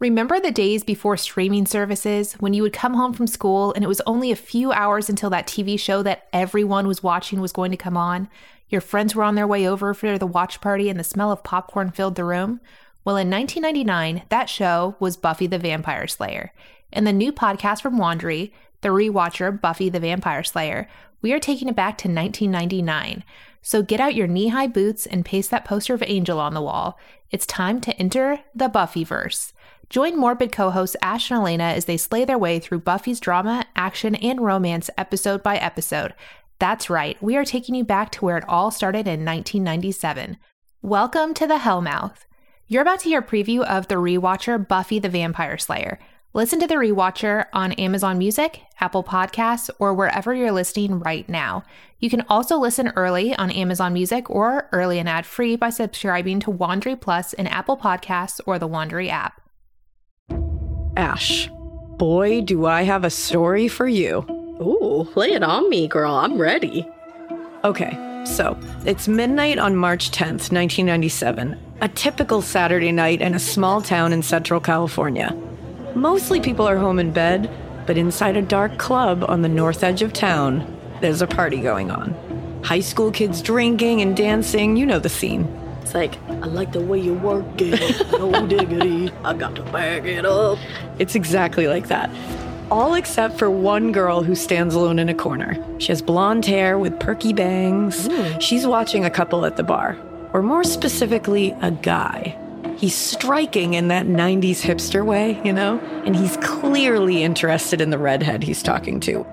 Remember the days before streaming services when you would come home from school and it was only a few hours until that TV show that everyone was watching was going to come on? Your friends were on their way over for the watch party and the smell of popcorn filled the room? Well, in 1999, that show was Buffy the Vampire Slayer. In the new podcast from Wondery, the rewatcher Buffy the Vampire Slayer, we are taking it back to 1999. So get out your knee high boots and paste that poster of Angel on the wall. It's time to enter the Buffyverse. Join Morbid co hosts Ash and Alaina as they slay their way through Buffy's drama, action, and romance episode by episode. That's right, we are taking you back to where it all started in 1997. Welcome to the Hellmouth. You're about to hear a preview of the rewatcher Buffy the Vampire Slayer. Listen to the rewatcher on Amazon Music, Apple Podcasts, or wherever you're listening right now. You can also listen early on Amazon Music or early and ad free by subscribing to Wondery Plus in Apple Podcasts or the Wondery app. Ash, boy, do I have a story for you. Ooh, lay it on me, girl. I'm ready. Okay, so it's midnight on March 10th, 1997, a typical Saturday night in a small town in Central California. Mostly people are home in bed, but inside a dark club on the north edge of town, there's a party going on. High school kids drinking and dancing, you know the scene. It's like, I like the way you work it. No diggity. I got to bag it up. It's exactly like that. All except for one girl who stands alone in a corner. She has blonde hair with perky bangs. She's watching a couple at the bar, or more specifically, a guy. He's striking in that 90s hipster way, you know? And he's clearly interested in the redhead he's talking to.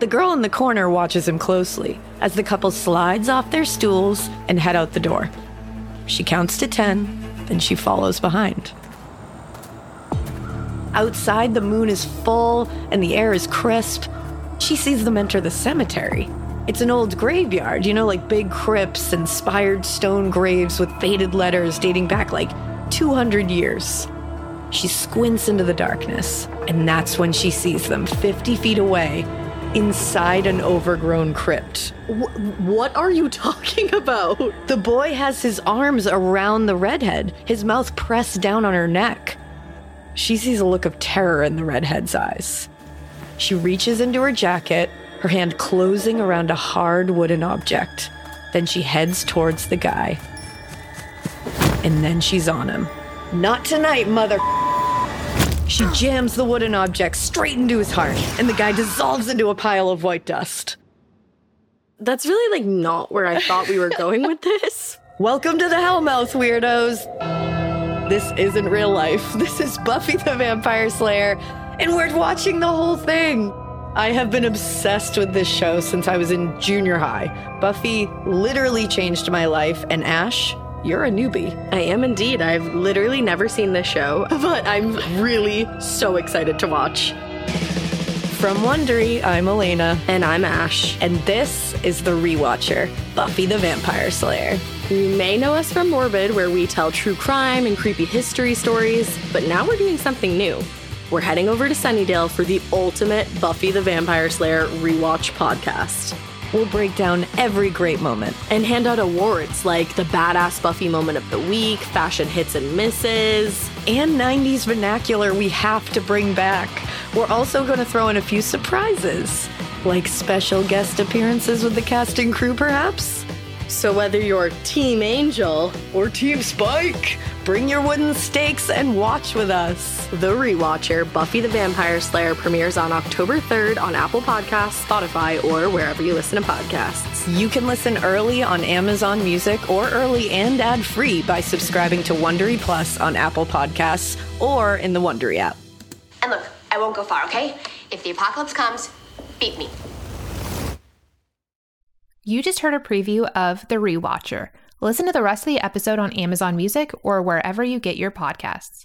The girl in the corner watches him closely as the couple slides off their stools and head out the door. She counts to 10, then she follows behind. Outside, the moon is full and the air is crisp. She sees them enter the cemetery. It's an old graveyard, you know, like big crypts and spired stone graves with faded letters dating back like 200 years. She squints into the darkness, and that's when she sees them 50 feet away inside an overgrown crypt. Wh- what are you talking about? The boy has his arms around the redhead, his mouth pressed down on her neck. She sees a look of terror in the redhead's eyes. She reaches into her jacket, her hand closing around a hard wooden object. Then she heads towards the guy. And then she's on him. Not tonight, mother. She jams the wooden object straight into his heart, and the guy dissolves into a pile of white dust. That's really like not where I thought we were going with this. Welcome to the Hellmouth, weirdos! This isn't real life. This is Buffy the Vampire Slayer, and we're watching the whole thing. I have been obsessed with this show since I was in junior high. Buffy literally changed my life, and Ash, you're a newbie. I am indeed. I've literally never seen this show, but I'm really so excited to watch. From Wondery, I'm Alaina, And I'm Ash. and this is The Rewatcher, Buffy the Vampire Slayer. You may know us from Morbid, where we tell true crime and creepy history stories, but now we're doing something new. We're heading over to Sunnydale for the ultimate Buffy the Vampire Slayer rewatch podcast We'll break down every great moment. and hand out awards like the Badass Buffy Moment of the Week, Fashion Hits and Misses. and 90s vernacular we have to bring back. We're also going to throw in a few surprises, like special guest appearances with the cast and crew, perhaps? So whether you're Team Angel Or Team Spike! Bring your wooden stakes and watch with us. The Rewatcher, Buffy the Vampire Slayer premieres on October 3rd on Apple Podcasts, Spotify, or wherever you listen to podcasts. You can listen early on Amazon Music or early and ad free by subscribing to Wondery Plus on Apple Podcasts or in the Wondery app. And look, I won't go far, okay? If the apocalypse comes, beat me. You just heard a preview of The Rewatcher. Listen to the rest of the episode on Amazon Music or wherever you get your podcasts.